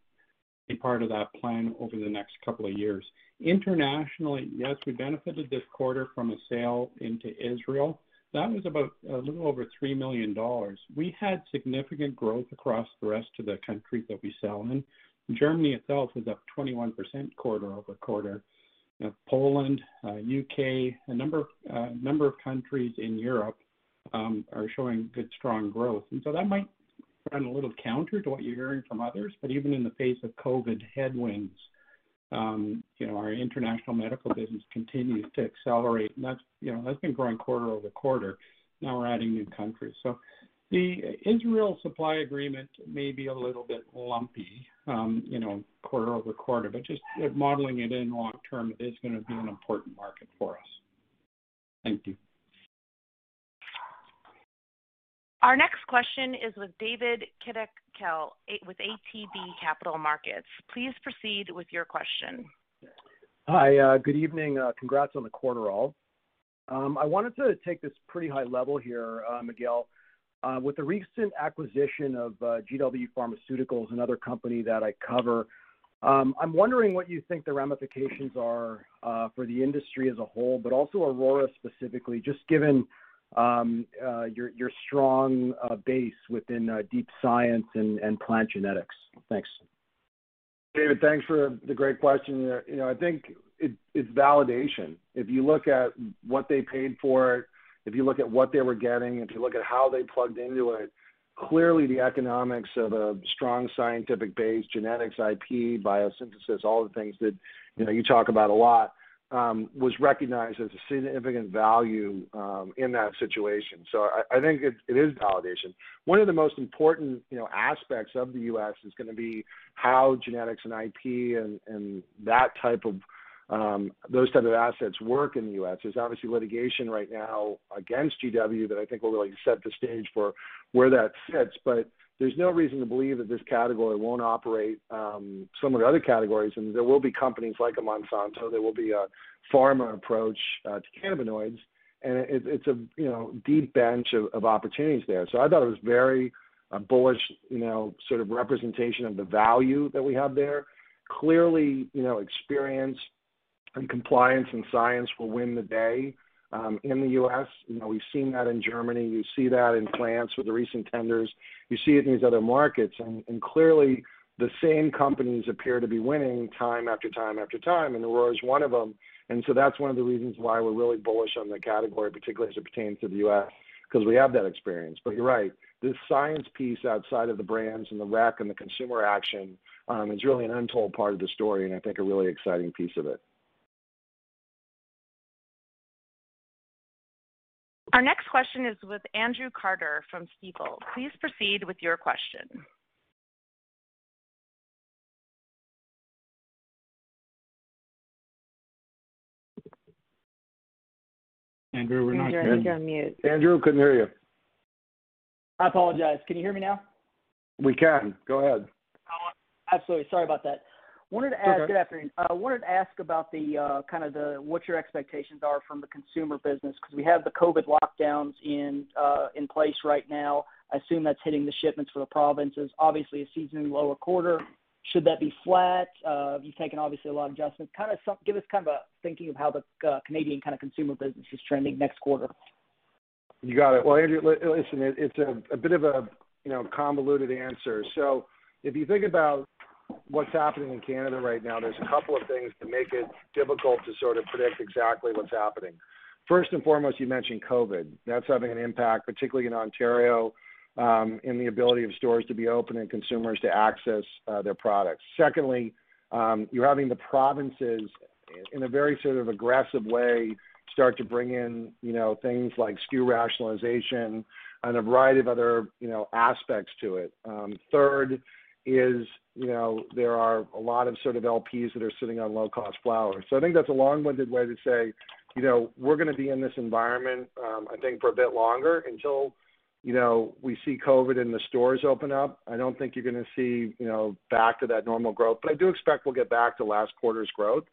be part of that plan over the next couple of years. Internationally, yes, we benefited this quarter from a sale into Israel. That was about a little over $3 million. We had significant growth across the rest of the countries that we sell in. Germany itself was up 21% quarter-over-quarter. Poland, uh, U.K., a uh, number of countries in Europe um, are showing good, strong growth. And so That might run a little counter to what you're hearing from others. But even in the face of COVID headwinds, um, you know, our international medical business continues to accelerate. and That's, you know, that's been growing quarter-over-quarter. Now we're adding new countries. So The Israel supply agreement may be a little bit lumpy, Um, you know, quarter-over-quarter, but just uh, modeling it in long term, it is gonna be an important market for us. Thank you. Our next question is with David Kideckel with ATB Capital Markets. Please proceed with your question. Hi. Uh, good evening. Uh, congrats on the quarter all. Um, I wanted to take this pretty high level here, Miguel. Uh, with the recent acquisition of uh, GW Pharmaceuticals, another company that I cover, um, I'm wondering what you think the ramifications are uh, for the industry as a whole, but also Aurora specifically, just given um, your strong base within deep science and plant genetics. Thanks. David, thanks for the great question. You know, I think it's validation. If you look at what they paid for it, if you look at what they were getting, if you look at how they plugged into it, clearly the economics of a strong scientific base, genetics, IP, biosynthesis, all the things that, you know, you talk about a lot, um, was recognized as a significant value um, in that situation. So I I think it is validation. One of the most important, you know, aspects of the U.S. is gonna be how genetics and IP and that type of Um, those type of assets work in the U.S. There's obviously litigation right now against GW that I think will really set the stage for where that sits. But there's no reason to believe that this category won't operate um, similar to other categories. And there will be companies like a Monsanto, there will be a pharma approach uh, to cannabinoids, and it's a you know deep bench of opportunities there. So I thought it was very uh, bullish, you know, sort of representation of the value that we have there. Clearly, you know, experience and compliance and science will win the day um, in the U.S. You know, we've seen that in Germany. You see that in France with the recent tenders. You see it in these other markets. And clearly the same companies appear to be winning time after time after time, and Aurora is one of them. And so that's one of the reasons why we're really bullish on the category, particularly as it pertains to the U.S., because we have that experience. But you're right, this science piece outside of the brands and the rec and the consumer action um, is really an untold part of the story, and I think a really exciting piece of it. Our next question is with Andrew Carter from Stifel. Please proceed with your question. Andrew, we're not hearing you. Andrew, you're on mute. Andrew, couldn't hear you. I apologize. Can you hear me now? We can. Go ahead. Absolutely. Sorry about that. Wanted to ask. Okay. Good afternoon. I wanted to ask about the uh, kind of the what your expectations are from the consumer business because we have the COVID lockdowns in uh, in place right now. I assume that's hitting the shipments for the provinces. Obviously, a seasonally lower quarter. Should that be flat? Uh, You've taken obviously a lot of adjustments. Kind of some, give us kind of a thinking of how the Canadian kind of consumer business is trending next quarter. You got it. Well, Andrew, listen, it's a bit of a, you know, convoluted answer. So if you think about what's happening in Canada right now, there's a couple of things that make it difficult to sort of predict exactly what's happening. First and foremost, you mentioned COVID. That's having an impact, particularly in Ontario, um, in the ability of stores to be open and consumers to access uh, their products. Secondly, um, you're having the provinces in a very sort of aggressive way start to bring in, you know, things like SKU rationalization and a variety of other, you know, aspects to it. Um, third is, you know, there are a lot of sort of LPs that are sitting on low-cost flower. I think that's a long-winded way to say, you know, we're gonna be in this environment, um, I think for a bit longer until, you know, we see COVID and the stores open up. I don't think you're gonna see, you know, back to that normal growth. But I do expect we'll get back to last quarter's growth.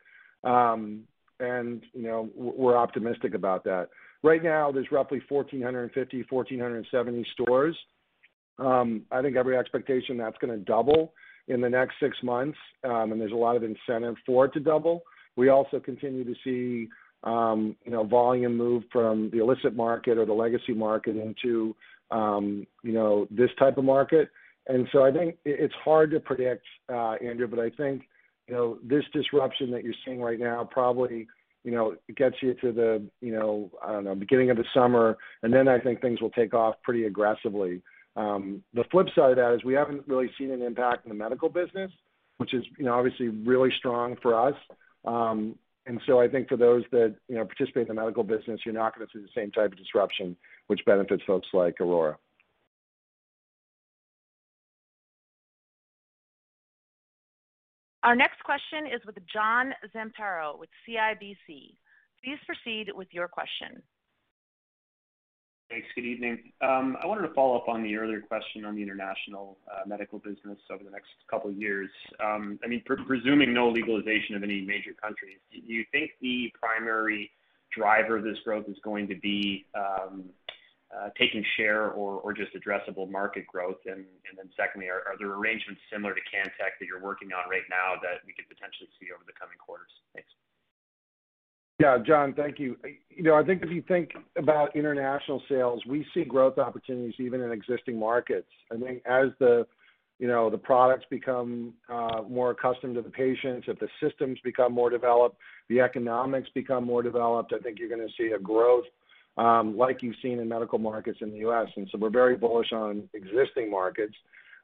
Um, and, you know, we're optimistic about that. Right now, there's roughly 1,450-1,470 stores. Um, I think every expectation that's gonna double in the next six months, um, and there's a lot of incentive for it to double. We also continue to see, um, you know, volume move from the illicit market or the legacy market into, you know, this type of market. And so I think it's hard to predict, uh, Andrew, but I think, you know, this disruption that you're seeing right now probably, you know, gets you to the, you know, I don't know, beginning of the summer, and then I think things will take off pretty aggressively. The flip side of that is we haven't really seen an impact in the medical business, which is, you know, obviously really strong for us. Um, and so I think for those that, you know, participate in the medical business, you're not gonna see the same type of disruption which benefits folks like Aurora. Our next question is with John Zamparo with CIBC. Please proceed with your question. Thanks. Good evening. Um, I wanted to follow up on the earlier question on the international uh, medical business over the next couple of years. Um, I mean, presuming no legalization of any major countries, do you think the primary driver of this growth is going to be um, uh, taking share or just addressable market growth? And, and then secondly, are there arrangements similar to Cantek that you're working on right now that we could potentially see over the coming quarters? Thanks. Yeah. John, thank you. You know, I think if you think about international sales, we see growth opportunities even in existing markets. I think as the, you know, the products become uh, more accustomed to the patients, if the systems become more developed, the economics become more developed, I think you're gonna see a growth um, like you've seen in medical markets in the U.S. And so we're very bullish on existing markets.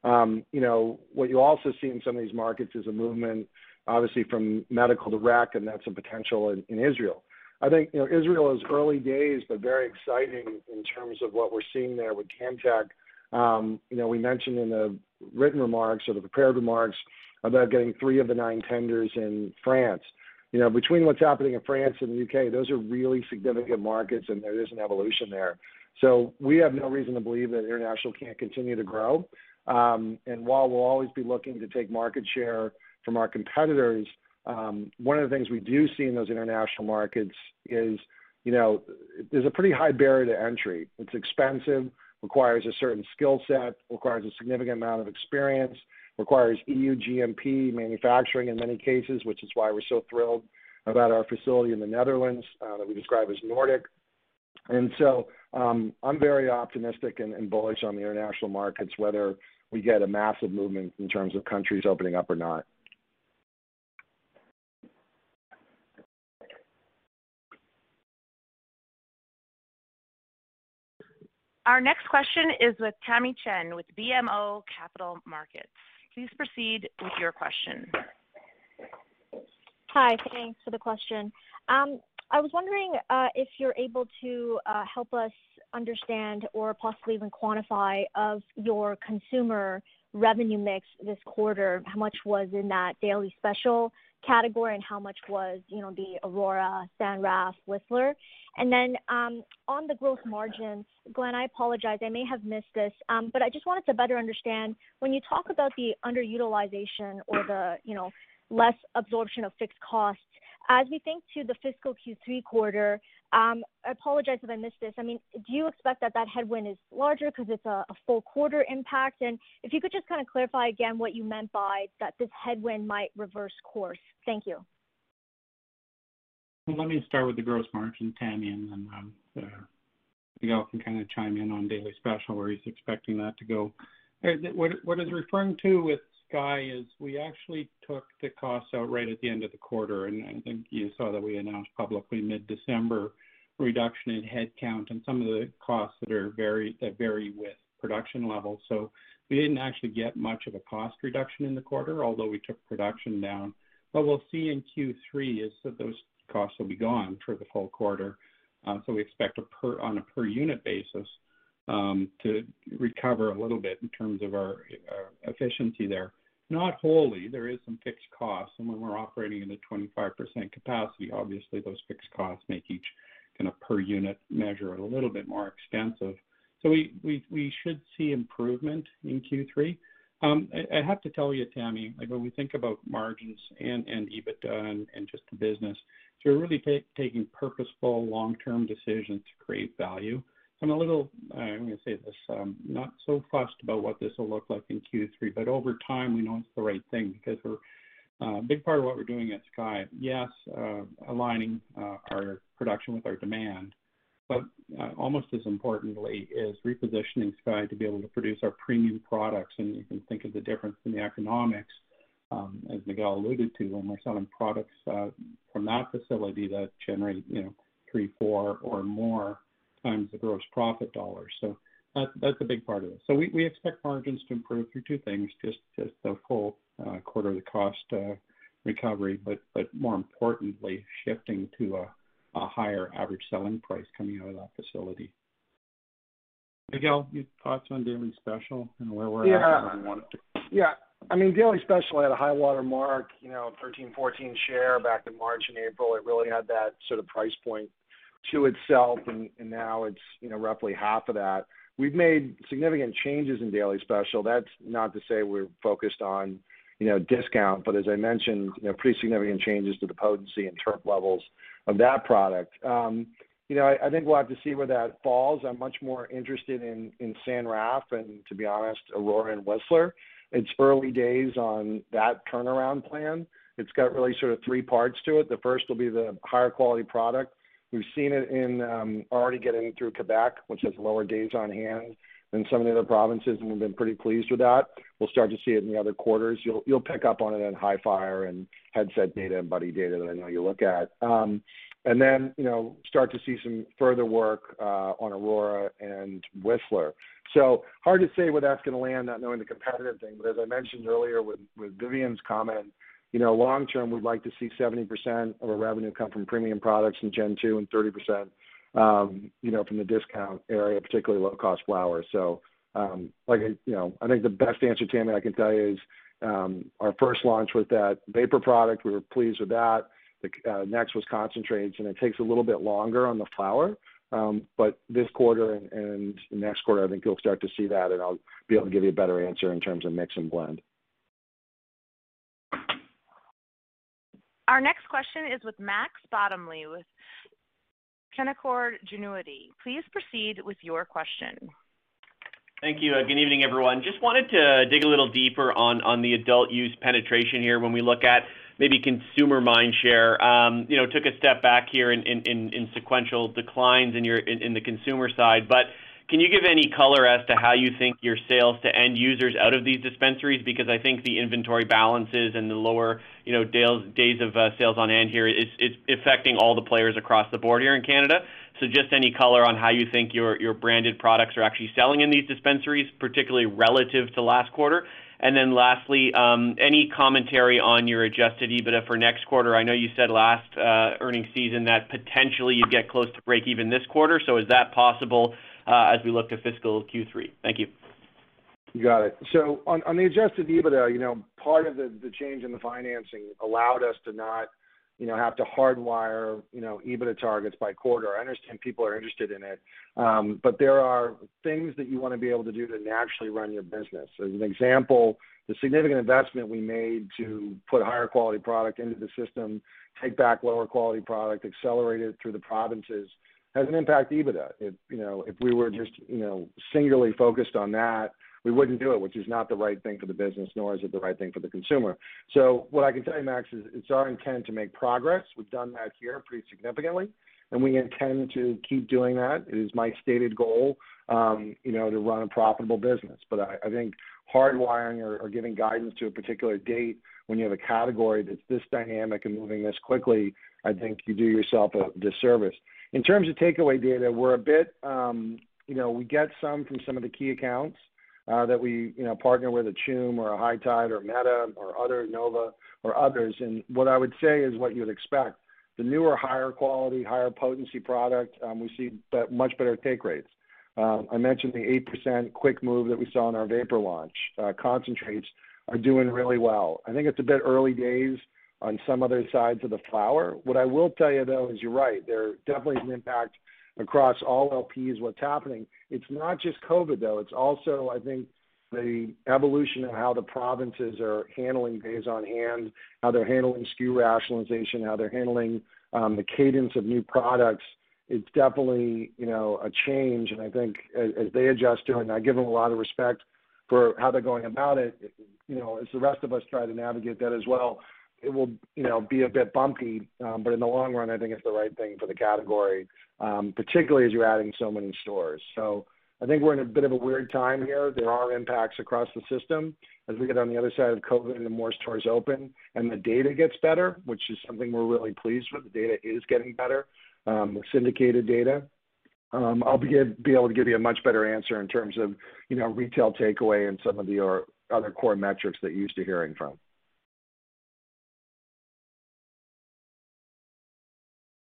Um, you know, what you also see in some of these markets is a movement, obviously from medical to rec, and that's a potential in Israel. I think, you know, Israel is early days, but very exciting in terms of what we're seeing there with Cantek. Um, you know, we mentioned in the written remarks or the prepared remarks about getting three of the nine tenders in France. You know, between what's happening in France and the U.K., those are really significant markets, and there is an evolution there. So we have no reason to believe that international can't continue to grow. Um, and while we'll always be looking to take market share from our competitors, one of the things we do see in those international markets is, you know, there's a pretty high barrier to entry. It's expensive, requires a certain skill set, requires a significant amount of experience, requires EU GMP manufacturing in many cases, which is why we're so thrilled about our facility in the Netherlands, that we describe as Nordic. And so um, I'm very optimistic and bullish on the international markets, whether we get a massive movement in terms of countries opening up or not. Our next question is with Tamy Chen with BMO Capital Markets. Please proceed with your question. Hi. Thanks for the question. Um, I was wondering uh, if you're able to uh, help us understand or possibly even quantify of your consumer revenue mix this quarter, how much was in that Daily Special category and how much was, you know, the Aurora, San Raf, Whistler? And then, um, on the growth margin, Glenn, I apologize, I may have missed this, um, but I just wanted to better understand when you talk about the underutilization or the, you know, less absorption of fixed costs, as we think to the fiscal Q3 quarter, Um, I apologize if I missed this. I mean, do you expect that that headwind is larger because it's a full quarter impact? And if you could just kind of clarify again what you meant by that this headwind might reverse course. Thank you. Let me start with the gross margin, Tamy, and then um, Miguel can kind of chime in on Daily Special, where he's expecting that to go. Uh, what he's referring to with Sky is we actually took the costs out right at the end of the quarter, and I think you saw that we announced publicly mid-December reduction in headcount and some of the costs that are very that vary with production levels. So we didn't actually get much of a cost reduction in the quarter, although we took production down. What we'll see in Q3 is that those costs will be gone for the full quarter. Uh, so we expect a per, on a per unit basis um, to recover a little bit in terms of our efficiency there. Not wholly. There is some fixed costs, and when we're operating at a 25% capacity, obviously those fixed costs make each kind of per unit measure a little bit more expensive. So we we, we should see improvement in Q3. Um, I have to tell you, Tamy, like when we think about margins and and EBITDA and just the business, we're really taking purposeful long-term decisions to create value. I'm a little, uh, I'm gonna say this, um, not so fussed about what this will look like in Q3, but over time, we know it's the right thing because we're a big part of what we're doing at Sky, yes, uh, aligning uh, our production with our demand. But almost as importantly is repositioning Sky to be able to produce our premium products. And you can think of the difference in the economics, um, as Miguel alluded to, when we're selling products from that facility that generate, you know, three, four or more times the gross profit dollars. So that's a big part of it. So we expect margins to improve through two things, just just the full Uh, quarter of the cost uh, recovery, but more importantly, shifting to a higher average selling price coming out of that facility. Miguel, your thoughts on Daily Special and where we're at and where we want it to? Yeah. I mean, Daily Special had a high water mark, you know, 13%-14% share back in March and April. It really had that sort of price point to itself, and now it's, you know, roughly half of that. We've made significant changes in Daily Special. That's not to say we're focused on, you know, discount. But as I mentioned, you know, pretty significant changes to the potency and terp levels of that product. Um, you know, I think we'll have to see where that falls. I'm much more interested in in San Raf and, to be honest, Aurora and Whistler. It's early days on that turnaround plan. It's got really sort of three parts to it. The first will be the higher quality product. We've seen it in um, already getting through Quebec, which has lower days on hand than some of the other provinces, and we've been pretty pleased with that. We'll start to see it in the other quarters. You'll you'll pick up on it in Hifyre and Headset data and buddy data that I know you look at. Um, and then, you know, start to see some further work on Aurora and Whistler. So hard to say where that's gonna land, not knowing the competitive thing. But as I mentioned earlier with with Vivian's comment, you know, long term, we'd like to see 70% of our revenue come from premium products in Gen 2 and 30%, you know, from the discount area, particularly low-cost flower. Like, you know, I think the best answer, Tamy, I can tell you is, um, our first launch was that vapor product. We were pleased with that. The uh, next was concentrates, and it takes a little bit longer on the flower. Um, but this quarter and, and next quarter, I think you'll start to see that, and I'll be able to give you a better answer in terms of mix and blend. Our next question is with Max Bottomley with Canaccord Genuity. Please proceed with your question. Thank you. Uh, good evening, everyone. Just wanted to dig a little deeper on the adult use penetration here when we look at maybe consumer mind share. Um, you know, took a step back here in sequential declines in the consumer side. Can you give any color as to how you think your sales to end users out of these dispensaries? Because I think the inventory balances and the lower, you know, days days of uh, sales on hand here is affecting all the players across the board here in Canada. So just any color on how you think your your branded products are actually selling in these dispensaries, particularly relative to last quarter. Then lastly, um, any commentary on your adjusted EBITDA for next quarter? I know you said last uh, earnings season that potentially you'd get close to break even this quarter. So is that possible, uh, as we look to fiscal Q3? Thank you. You got it. So on the adjusted EBITDA, you know, part of the change in the financing allowed us to not, you know, have to hardwire, you know, EBITDA targets by quarter. I understand people are interested in it. Um, but there are things that you wanna be able to do to naturally run your business. As an example, the significant investment we made to put higher quality product into the system, take back lower quality product, accelerate it through the provinces, has an impact to EBITDA. If, you know, if we were just, you know, singularly focused on that, we wouldn't do it, which is not the right thing for the business, nor is it the right thing for the consumer. So what I can tell you, Max, is it's our intent to make progress. We've done that here pretty significantly, and we intend to keep doing that. It is my stated goal, um, you know, to run a profitable business. But I think hardwiring or giving guidance to a particular date when you have a category that's this dynamic and moving this quickly, I think you do yourself a disservice. In terms of takeaway data, we're a bit, um, you know, we get some from some of the key accounts that we, you know, partner with, a Choom or a High Tide or Meta or other Nova or others. And what I would say is what you'd expect. The newer, higher quality, higher potency product, um, we see much better take rates. I mentioned the 8% quick move that we saw in our vapor launch. Uh, Concentrates are doing really well. I think it's a bit early days on some other sides of the flower. What I will tell you, though, is you're right. There definitely is an impact across all LPs, what's happening. It's not just COVID, though. It's also, I think, the evolution of how the provinces are handling days on hand, how they're handling SKU rationalization, how they're handling um, the cadence of new products. It's definitely, you know, a change. And I think as they adjust to it, and I give them a lot of respect for how they're going about it, you know, as the rest of us try to navigate that as well, it will, you know, be a bit bumpy. Um, but in the long run, I think it's the right thing for the category, um, particularly as you're adding so many stores. So I think we're in a bit of a weird time here. There are impacts across the system as we get on the other side of COVID and the more stores open and the data gets better, which is something we're really pleased with. The data is getting better, the syndicated data. Um, I'll be able to give you a much better answer in terms of, you know, retail takeaway and some of the other core metrics that you're used to hearing from.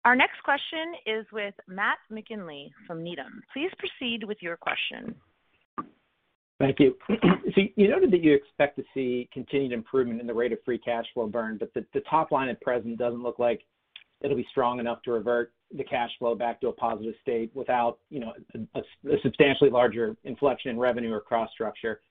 Our next question is with Matt McGinley from Needham. Please proceed with your question. Thank you. So you noted that you expect to see continued improvement in the rate of free cash flow burn, but the top line at present doesn't look like it'll be strong enough to revert the cash flow back to a positive state without, you know, a substantially larger inflection in revenue or cost structure.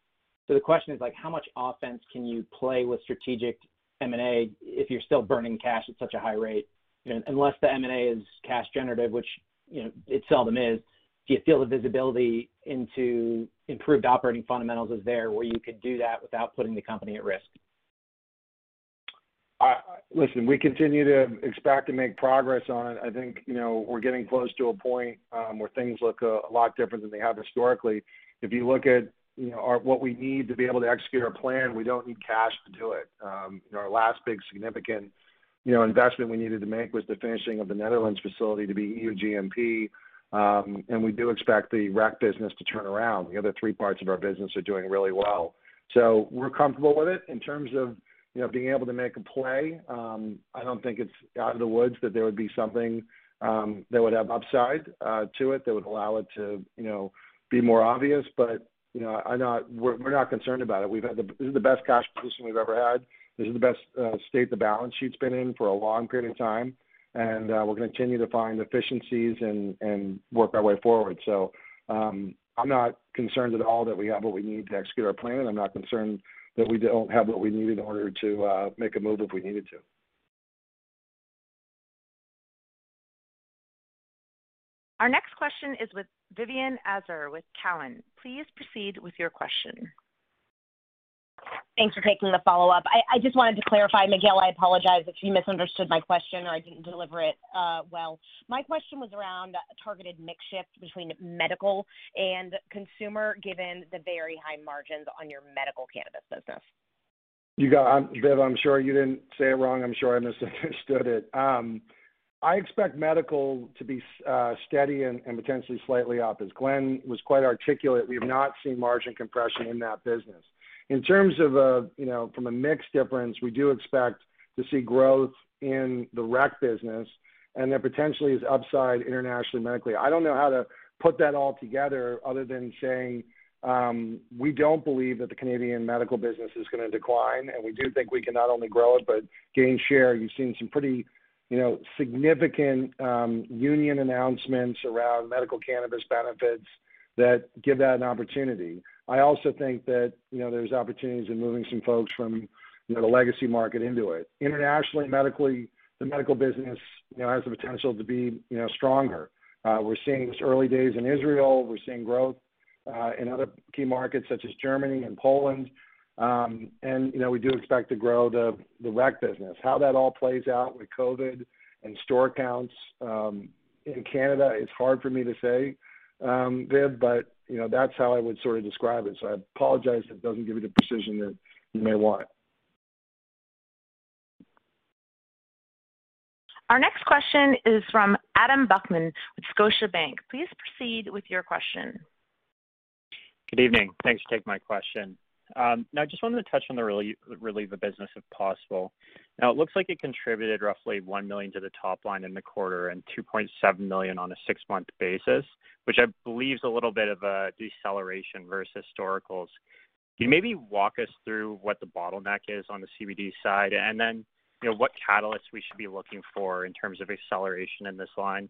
So the question is like, how much offense can you play with strategic M&A if you're still burning cash at such a high rate? You know, unless the M&A is cash generative, which, you know, it seldom is, do you feel the visibility into improved operating fundamentals is there where you could do that without putting the company at risk? Listen, we continue to expect to make progress on it. I think, you know, we're getting close to a point um, where things look a lot different than they have historically. If you look at, you know, what we need to be able to execute our plan, we don't need cash to do it. Um, you know, our last big significant, you know, investment we needed to make was the finishing of the Netherlands facility to be EU GMP. Um, and we do expect the rec business to turn around. The other three parts of our business are doing really well. So we're comfortable with it. In terms of, you know, being able to make a play, um, I don't think it's out of the woods that there would be something um, that would have upside uh, to it that would allow it to, you know, be more obvious. But, you know, we're not concerned about it. We've had this is the best cash position we've ever had. This is the best uh, state the balance sheet's been in for a long period of time. And uh, We're gonna continue to find efficiencies and work our way forward. So um, I'm not concerned at all that we have what we need to execute our plan, and I'm not concerned that we don't have what we need in order to uh, make a move if we needed to. Our next question is with Vivian Azer with Cowen. Please proceed with your question. Thanks for taking the follow-up. I just wanted to clarify, Miguel, I apologize if you misunderstood my question or I didn't deliver it well. My question was around targeted mix shift between medical and consumer, given the very high margins on your medical cannabis business. You got um Viv, I'm sure you didn't say it wrong. I'm sure I misunderstood it. I expect medical to be steady and potentially slightly up. As Glenn was quite articulate, we have not seen margin compression in that business. In terms of, you know, from a mix difference, we do expect to see growth in the rec business, and there potentially is upside internationally medically. I don't know how to put that all together other than saying, um, we don't believe that the Canadian medical business is gonna decline, and we do think we can not only grow it but gain share. You've seen some pretty, you know, significant um, union announcements around medical cannabis benefits that give that an opportunity. I also think that, you know, there's opportunities in moving some folks from, you know, the legacy market into it. Internationally, medically, the medical business, you know, has the potential to be, you know, stronger. Uh, we're seeing this early days in Israel. We're seeing growth uh, in other key markets such as Germany and Poland. Um, and, you know, we do expect to grow the the rec business. How that all plays out with COVID and store counts um, in Canada is hard for me to say, um, Viv, but, you know, that's how I would sort of describe it. So I apologize if it doesn't give you the precision that you may want. Our next question is from Adam Buckham with Scotiabank. Please proceed with your question. Good evening. Thanks for taking my question. Um, now I just wanted to touch on the Reliva business, if possible. Now, it looks like it contributed roughly 1 million to the top line in the quarter and 2.7 million on a six-month basis, which I believe is a little bit of a deceleration versus historicals. Can you maybe walk us through what the bottleneck is on the CBD side? And then, you know, what catalysts we should be looking for in terms of acceleration in this line?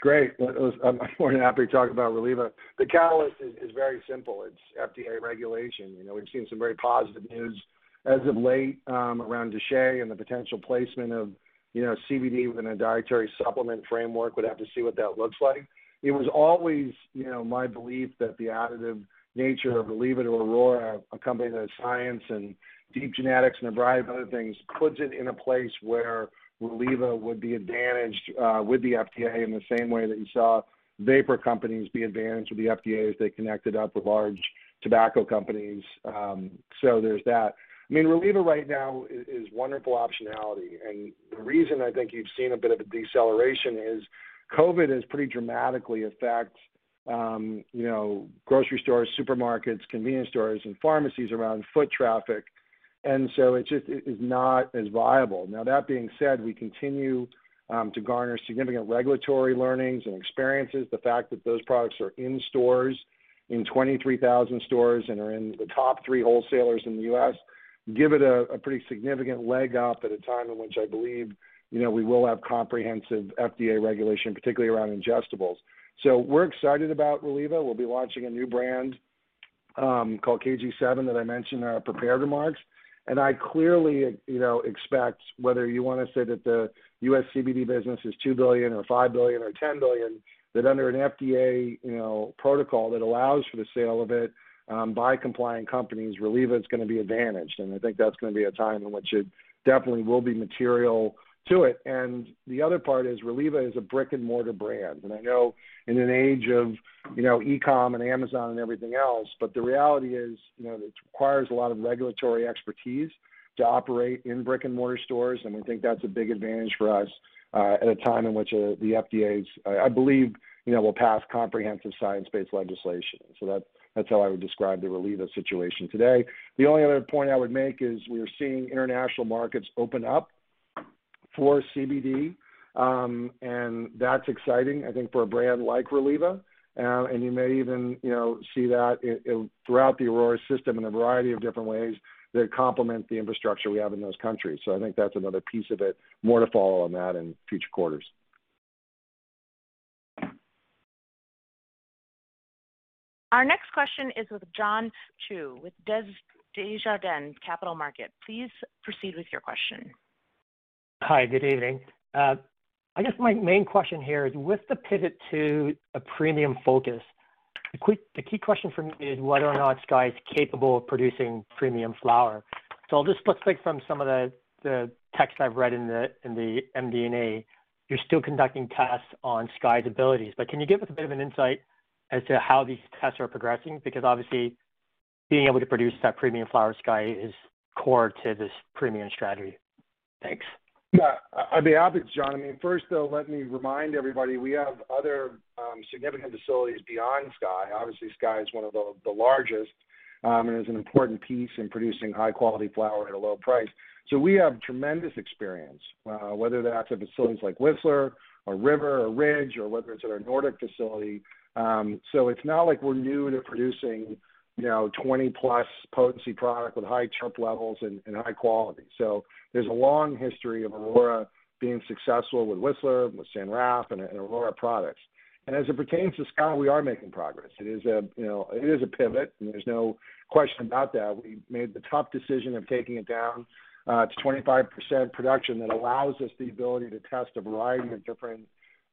Great. I'm more than happy to talk about Reliva. The catalyst is very simple. It's FDA regulation. You know, we've seen some very positive news as of late um, around DSHEA and the potential placement of, you know, CBD within a dietary supplement framework. We'd have to see what that looks like. It was always, you know, my belief that the additive nature of Reliva to Aurora, a company that has science and deep genetics and a variety of other things, puts it in a place where Reliva would be advantaged with the FDA in the same way that you saw vapor companies be advantaged with the FDA as they connected up with large tobacco companies. Um there's that. I mean, Reliva right now is wonderful optionality. And the reason I think you've seen a bit of a deceleration is COVID has pretty dramatically affect, you know, grocery stores, supermarkets, convenience stores, and pharmacies around foot traffic. And so it just is not as viable. Now, that being said, we continue to garner significant regulatory learnings and experiences. The fact that those products are in stores, in 23,000 stores and are in the top three wholesalers in the U.S., give it a pretty significant leg up at a time in which I believe, you know, we will have comprehensive FDA regulation, particularly around ingestibles. So we're excited about Reliva. We'll be launching a new brand um, called KG7 that I mentioned in our prepared remarks. And I clearly, you know, expect whether you want to say that the U.S. CBD business is 2 billion or 5 billion or 10 billion, that under an FDA, you know, protocol that allows for the sale of it um, by compliant companies, Reliva is going to be advantaged. And I think that's going to be a time in which it definitely will be material to it. And the other part is Reliva is a brick and mortar brand. And I know in an age of, you know, e-com and Amazon and everything else, but the reality is, you know, it requires a lot of regulatory expertise to operate in brick and mortar stores. And we think that's a big advantage for us uh, at a time in which uh, the FDA's, I believe, you know, will pass comprehensive science-based legislation. So that that's how I would describe the Reliva situation today. The only other point I would make is we are seeing international markets open up for CBD, um, and that's exciting. I think for a brand like Reliva, uh, and you may even you know see that it, it, throughout the Aurora system in a variety of different ways that complement the infrastructure we have in those countries. So I think that's another piece of it. More to follow on that in future quarters. Our next question is with John Chu with Des Desjardins Capital Market. Please proceed with your question. Hi, good evening. Uh, I guess my main question here is with the pivot to a premium focus, the key question for me is whether or not Sky is capable of producing premium flower. So I'll just let's from some of the, text I've read in the in the MD&A. You're still conducting tests on Sky's abilities, but can you give us a bit of an insight as to how these tests are progressing? Because obviously, being able to produce that premium flower Sky is core to this premium strategy. Thanks. Yeah, I'd be happy, John. I mean, first, though, let me remind everybody we have other um, significant facilities beyond Sky. Obviously, Sky is one of the, the largest um, and is an important piece in producing high-quality flower at a low price. So we have tremendous experience, uh, whether that's at facilities like Whistler or River or Ridge or whether it's at our Nordic facility. Um, so it's not like we're new to producing – you know, 20 plus potency product with high terp levels and, and high quality. So there's a long history of Aurora being successful with Whistler, with San Raf, and, Aurora products. And as it pertains to Sky, we are making progress. It is a you know it is a pivot, and there's no question about that. We made the tough decision of taking it down uh, to 25% production that allows us the ability to test a variety of different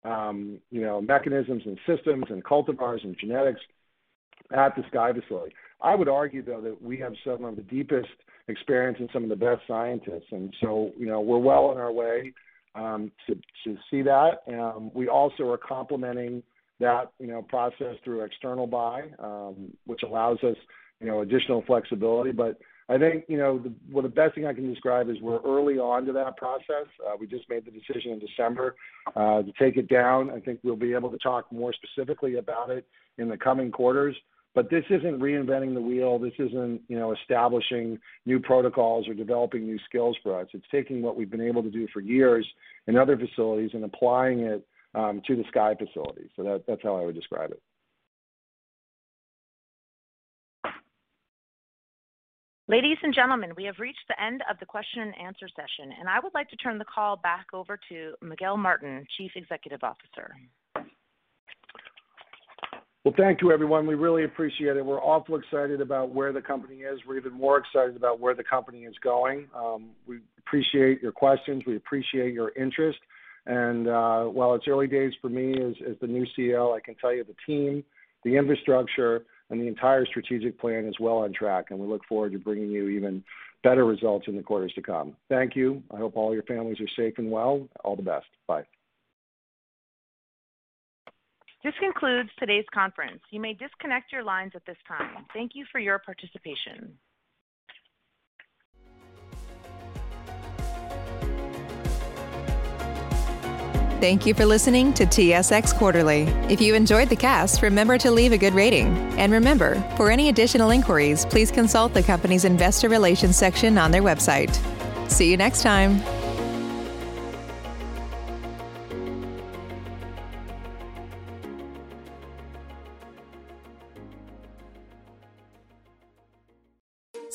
um, you know mechanisms and systems and cultivars and genetics at the Sky facility. I would argue, though, that we have some of the deepest experience and some of the best scientists, and so you know we're well on our way um, to to see that. Um, we also are complementing that you know process through external buy, um, which allows us you know additional flexibility. But I think you know the, well, the best thing I can describe is we're early on to that process. Uh, we just made the decision in December uh, to take it down. I think we'll be able to talk more specifically about it in the coming quarters. But this isn't reinventing the wheel. This isn't, you know, establishing new protocols or developing new skills for us. It's taking what we've been able to do for years in other facilities and applying it um, to the Sky facility. So that, that's how I would describe it. Ladies and gentlemen, we have reached the end of the question and answer session, and I would like to turn the call back over to Miguel Martin, Chief Executive Officer. Well, thank you, everyone. We really appreciate it. We're awful excited about where the company is. We're even more excited about where the company is going. Um, we appreciate your questions. We appreciate your interest. And uh, while it's early days for me as, as the new CEO, I can tell you the team, the infrastructure, and the entire strategic plan is well on track, and we look forward to bringing you even better results in the quarters to come. Thank you. I hope all your families are safe and well. All the best. Bye. This concludes today's conference. You may disconnect your lines at this time. Thank you for your participation. Thank you for listening to TSX Quarterly. If you enjoyed the cast, remember to leave a good rating. And remember, for any additional inquiries, please consult the company's investor relations section on their website. See you next time.